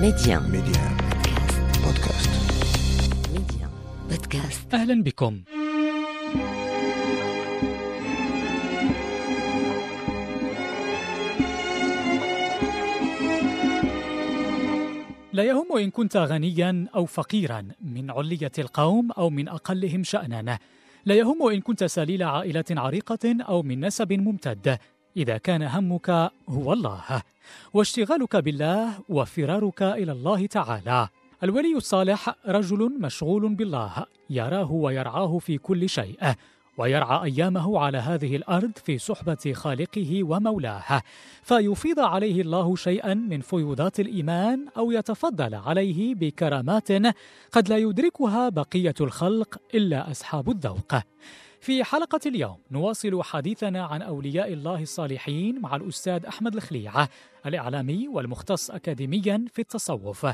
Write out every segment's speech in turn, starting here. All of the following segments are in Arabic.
ميديان ميديان بودكاست. ميديان بودكاست. أهلا بكم. لا يهم إن كنت غنيا أو فقيرا من علية القوم أو من أقلهم شأنا. لا يهم إن كنت سليل عائلة عريقة أو من نسب ممتد. إذا كان همك هو الله واشتغالك بالله وفرارك إلى الله تعالى. الولي الصالح رجل مشغول بالله يراه ويرعاه في كل شيء ويرعى أيامه على هذه الأرض في صحبة خالقه ومولاه. فيفيض عليه الله شيئا من فيوضات الإيمان أو يتفضل عليه بكرامات قد لا يدركها بقية الخلق إلا أصحاب الذوق. في حلقة اليوم نواصل حديثنا عن أولياء الله الصالحين مع الأستاذ أحمد الخليعة الإعلامي والمختص أكاديميا في التصوف.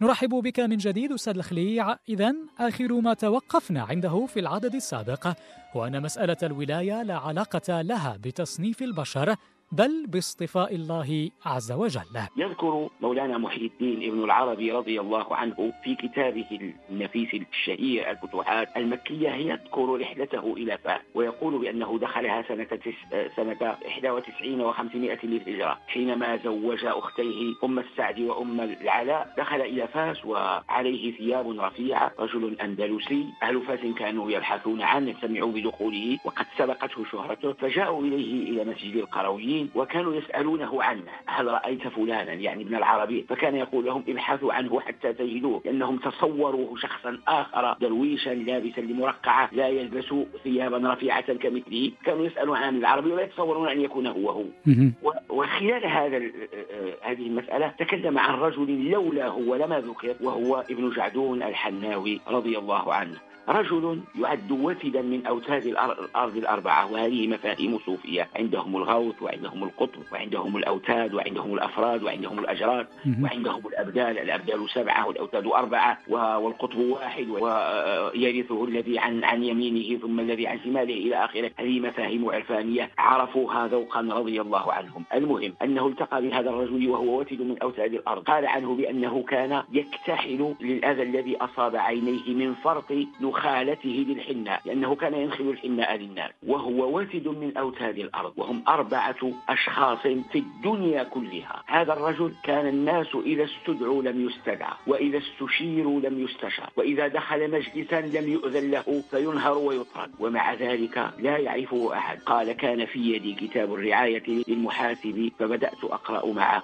نرحب بك من جديد أستاذ الخليع. إذا آخر ما توقفنا عنده في العدد السابق هو أن مسألة الولاية لا علاقة لها بتصنيف البشر. بل باصطفاء الله عز وجل. يذكر مولانا محي الدين ابن العربي رضي الله عنه في كتابه النفيس الشهير الفتوحات المكية يذكر رحلته إلى فاس ويقول بأنه دخلها سنة تس... سنة 91 و500 للهجرة. حينما زوج أختيه أم السعد وأم العلاء دخل إلى فاس وعليه ثياب رفيعة. رجل أندلسي أهل فاس كانوا يبحثون عنه سمعوا بدخوله وقد سبقته شهرته فجاءوا إليه إلى مسجد القرويين وكانوا يسألونه عنه هل رأيت فلانا؟ يعني ابن العربي. فكان يقول لهم ابحثوا عنه حتى تجدوه لأنهم تصوروه شخصا آخر درويشا لابسا لمرقعة لا يلبس ثيابا رفيعة كمثله. كانوا يسألون عن العربي ولا يتصورون أن يكون هو هو. وخلال هذا هذه المسألة تكلم عن رجل لولا هو لما ذكر وهو ابن جعدون الحناوي رضي الله عنه. رجل يعد وفدا من أوتاد الأرض الأربعة وهذه مفاهيم صوفية عندهم الغوث وعندهم القطب وعندهم الأوتاد وعندهم الأفراد وعندهم الأجراد وعندهم الأبدال الأبدال سبعة والأوتاد أربعة والقطب واحد ويرثه الذي عن عن يمينه ثم الذي عن شماله إلى آخره. هذه مفاهيم عرفانية عرفوها ذوقا رضي الله عنهم. المهم أنه التقى بهذا الرجل وهو وفد من أوتاد الأرض. قال عنه بأنه كان يكتحل للأذى الذي أصاب عينيه من فرط مخالته للحناء لأنه كان ينخل الحناء للناس وهو وفد من أوتاد الأرض وهم أربعة أشخاص في الدنيا كلها. هذا الرجل كان الناس إذا استدعوا لم يستدعى وإذا استشيروا لم يستشار وإذا دخل مجلسا لم يؤذن له فينهر ويطرد. ومع ذلك لا يعرفه أحد. قال كان في يدي كتاب الرعاية للمحاسب فبدأت أقرأ معه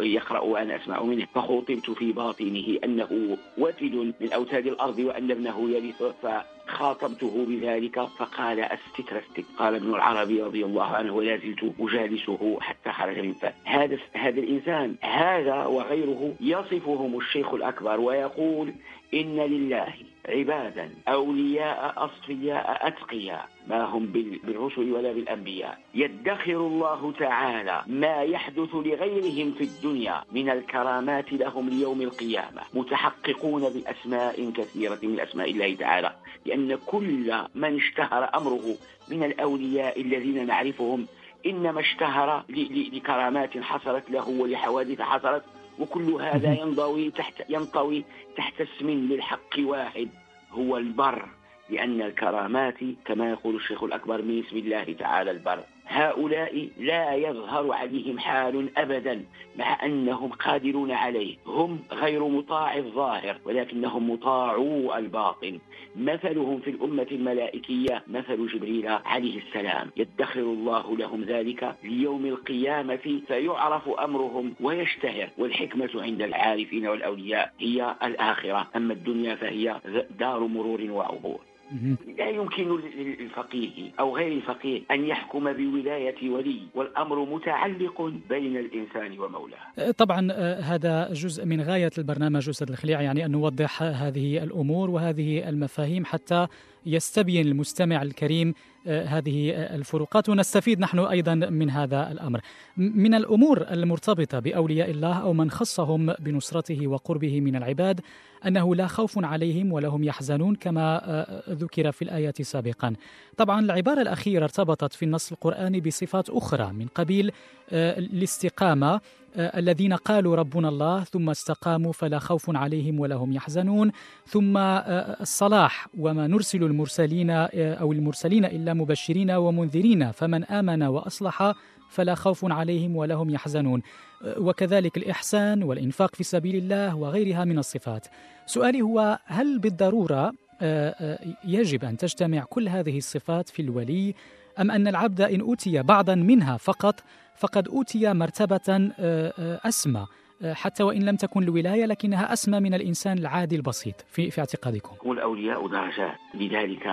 ويقرأ وأنا أسمع منه. فخوطبت في باطنه أنه وفد من أوتاد الأرض وأن ابنه يرث فخاطبته بذلك فقال استك استك قال ابن العربي رضي الله عنه ولا زلت أجالسه حتى خرج من فم هذا هذا الإنسان هذا وغيره يصفهم الشيخ الأكبر ويقول إن لله عبادا أولياء أصفياء أتقياء. ما هم بالرسل ولا بالأنبياء. يدخر الله تعالى ما يحدث لغيرهم في الدنيا من الكرامات لهم ليوم القيامة. متحققون بأسماء كثيرة من أسماء الله تعالى. لأن كل من اشتهر أمره من الأولياء الذين نعرفهم إنما اشتهر لكرامات حصلت له ولحوادث حصلت وكل هذا ينضوي تحت ينطوي تحت اسم للحق واحد هو البر لأن الكرامات كما يقول الشيخ الأكبر من اسم الله تعالى البر. هؤلاء لا يظهر عليهم حال أبدا مع أنهم قادرون عليه. هم غير مطاع الظاهر ولكنهم مطاعو الباطن. مثلهم في الأمة الملائكية مثل جبريل عليه السلام. يدخر الله لهم ذلك ليوم القيامة فيعرف أمرهم ويشتهر. والحكمة عند العارفين والأولياء هي الآخرة. أما الدنيا فهي دار مرور وعبور. لا يمكن للفقيه أو غير الفقيه أن يحكم بولاية ولي والأمر متعلق بين الإنسان ومولاه. طبعا هذا جزء من غاية البرنامج أستاذ الخليع يعني أن نوضح هذه الأمور وهذه المفاهيم حتى يستبين المستمع الكريم هذه الفروقات ونستفيد نحن أيضا من هذا الأمر. من الأمور المرتبطة بأولياء الله أو من خصهم بنصرته وقربه من العباد أنه لا خوف عليهم ولا هم يحزنون كما ذكر في الآيات سابقا. طبعا العبارة الأخيرة ارتبطت في النص القرآني بصفات أخرى من قبيل الاستقامة آه، الذين قالوا ربنا الله ثم استقاموا فلا خوف عليهم ولا هم يحزنون ثم آه، الصلاح وما نرسل المرسلين آه، أو المرسلين إلا مبشرين ومنذرين فمن آمن وأصلح فلا خوف عليهم ولا هم يحزنون وكذلك الإحسان والإنفاق في سبيل الله وغيرها من الصفات. سؤالي هو هل بالضرورة يجب أن تجتمع كل هذه الصفات في الولي أم أن العبد إن أوتي بعضا منها فقط فقد أوتي مرتبة آه، آه، أسمى آه، حتى وإن لم تكن الولاية لكنها أسمى من الإنسان العادي البسيط في, في اعتقادكم. والأولياء درجات. لذلك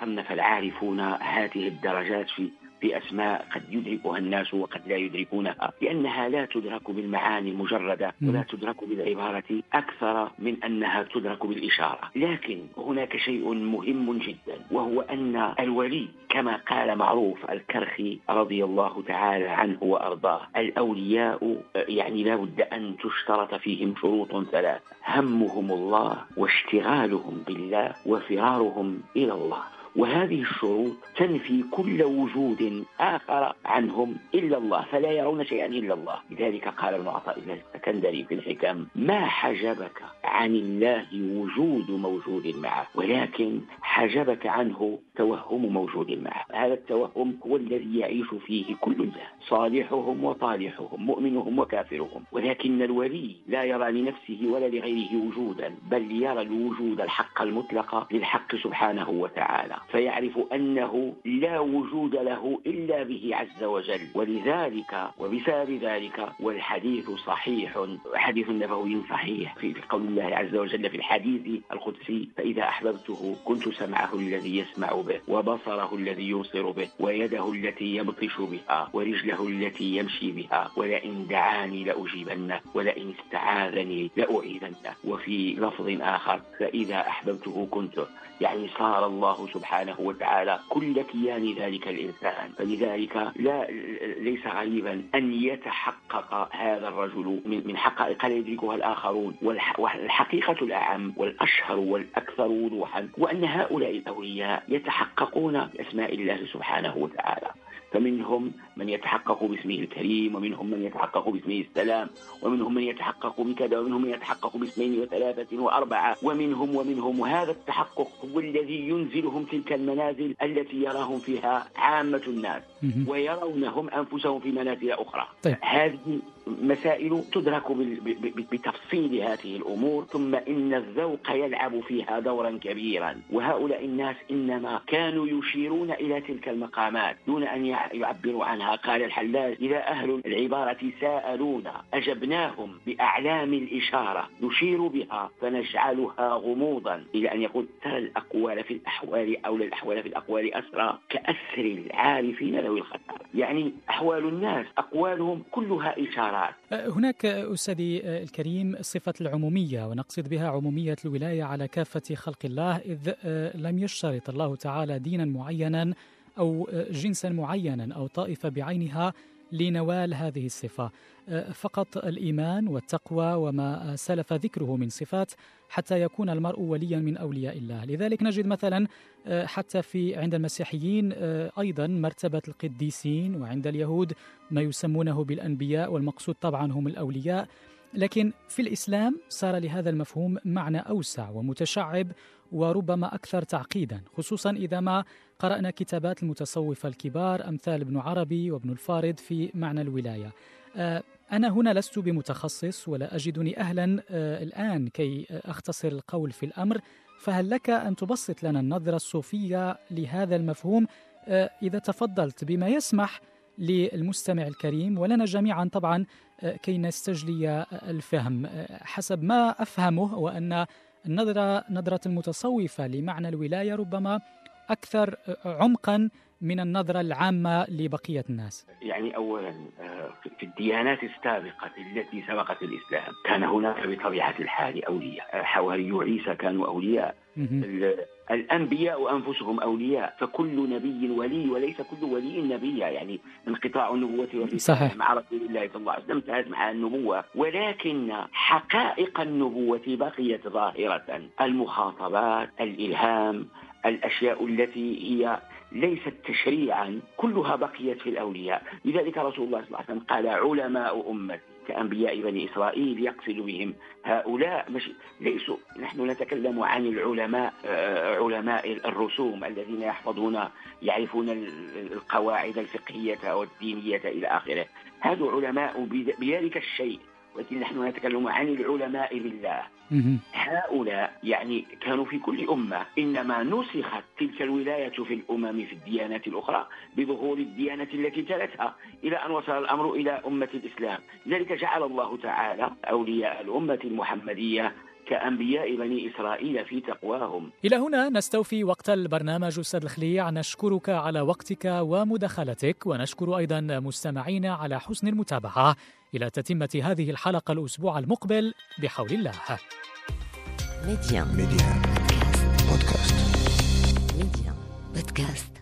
صنف العارفون هذه الدرجات في في أسماء قد يدركها الناس وقد لا يدركونها لأنها لا تدرك بالمعاني المجردة ولا تدرك بالعبارة أكثر من أنها تدرك بالإشارة. لكن هناك شيء مهم جدا وهو أن الولي كما قال معروف الكرخي رضي الله تعالى عنه وأرضاه الأولياء يعني لا بد أن تشترط فيهم شروط ثلاثة همهم الله واشتغالهم بالله وفرارهم إلى الله. وهذه الشروط تنفي كل وجود آخر عنهم إلا الله فلا يرون شيئا إلا الله. لذلك قال ابن عطاء السكندري في الحكم ما حجبك عن الله وجود موجود معه ولكن حجبك عنه توهم موجود معه. هذا التوهم هو الذي يعيش فيه كل الناس صالحهم وطالحهم مؤمنهم وكافرهم. ولكن الولي لا يرى لنفسه ولا لغيره وجودا بل يرى الوجود الحق المطلق للحق سبحانه وتعالى. فيعرف أنه لا وجود له إلا به عز وجل. ولذلك وبسبب ذلك والحديث صحيح حديث نبوي صحيح في قول الله عز وجل في الحديث القدسي فإذا أحببته كنت سمعه الذي يسمع به وبصره الذي يبصر به ويده التي يبطش بها ورجله التي يمشي بها ولئن دعاني لأجيبنه ولئن استعاذني لأعيذنه. وفي لفظ آخر فإذا أحببته كنت يعني صار الله سبحانه وتعالى كل كيان ذلك الإنسان. فلذلك لا ليس غريبا أن يتحقق هذا الرجل من حقائق لا يدركها الآخرون والحقيقة الأعم والأشهر والأكثر وضوحا وأن هؤلاء الأولياء يتحققون بأسماء الله سبحانه وتعالى. فمنهم من يتحقق باسمه الكريم ومنهم من يتحقق باسمه السلام ومنهم من يتحقق بكذا ومنهم من يتحقق باسمين وثلاثة وأربعة ومنهم ومنهم. وهذا التحقق هو الذي ينزلهم تلك المنازل التي يراهم فيها عامة الناس ويرونهم أنفسهم في منازل أخرى طيب. هذه مسائل تدرك بتفصيل هذه الأمور ثم إن الذوق يلعب فيها دورا كبيرا. وهؤلاء الناس إنما كانوا يشيرون إلى تلك المقامات دون أن يعبروا عنها. قال الحلاج إذا أهل العبارة ساءلونا أجبناهم بأعلام الإشارة نشير بها فنجعلها غموضا. إلى أن يقول ترى الأقوال في الأحوال أو الأحوال في الأقوال أسرى كأسر العارفين ذوي الخطر يعني أحوال الناس أقوالهم كلها إشارات. أه، هناك أستاذي أه، الكريم صفة العمومية ونقصد بها عمومية الولاية على كافة خلق الله إذ أه، لم يشترط الله تعالى دينا معينا أو جنسا معينا أو طائفة بعينها لنوال هذه الصفة. فقط الإيمان والتقوى وما سلف ذكره من صفات حتى يكون المرء وليا من أولياء الله. لذلك نجد مثلا آه، حتى في عند المسيحيين آه، أيضا مرتبة القديسين وعند اليهود ما يسمونه بالأنبياء والمقصود طبعا هم الأولياء. لكن في الإسلام صار لهذا المفهوم معنى أوسع ومتشعب وربما أكثر تعقيدا خصوصا إذا ما قرأنا كتابات المتصوفة الكبار أمثال ابن عربي وابن الفارض في معنى الولاية. آه، أنا هنا لست بمتخصص ولا أجدني أهلا آه، الآن كي أختصر القول في الأمر. فهل لك أن تبسط لنا النظرة الصوفية لهذا المفهوم؟ آه، إذا تفضلت بما يسمح للمستمع الكريم ولنا جميعا طبعا كي نستجلي الفهم. حسب ما أفهمه وأن النظرة نظرة المتصوفة لمعنى الولاية ربما أكثر عمقا من النظرة العامة لبقية الناس؟ يعني أولا آه، في الديانات السابقة التي سبقت الإسلام كان هناك بطبيعة الحال أولياء. آه، حواريو عيسى كانوا أولياء. الأنبياء أنفسهم أولياء. فكل نبي ولي وليس كل ولي نبيا يعني انقطاع النبوة والرسالة مع رسول الله صلى الله عليه وسلم انتهت مع النبوة. ولكن حقائق النبوة بقيت ظاهرة. المخاطبات الإلهام الأشياء التي هي ليست تشريعا كلها بقيت في الأولياء. لذلك رسول الله صلى الله عليه وسلم قال علماء أمتي كأنبياء بني إسرائيل يقصد بهم هؤلاء. مش ليسوا نحن نتكلم عن العلماء آه، علماء الرسوم الذين يحفظون يعرفون القواعد الفقهية والدينية إلى آخره. هذو علماء بذلك الشيء. ولكن نحن نتكلم عن العلماء بالله. هؤلاء يعني كانوا في كل أمة. إنما نسخت تلك الولاية في الأمم في الديانات الأخرى بظهور الديانة التي تلتها إلى أن وصل الأمر إلى أمة الإسلام. لذلك جعل الله تعالى أولياء الأمة المحمدية كأنبياء بني إسرائيل في تقواهم. إلى هنا نستوفي وقت البرنامج أستاذ الخليع نشكرك على وقتك ومداخلتك ونشكر أيضا مستمعينا على حسن المتابعة. إلى تتمة هذه الحلقة الأسبوع المقبل بحول الله. ميديان ميديان بودكاست. ميديان بودكاست.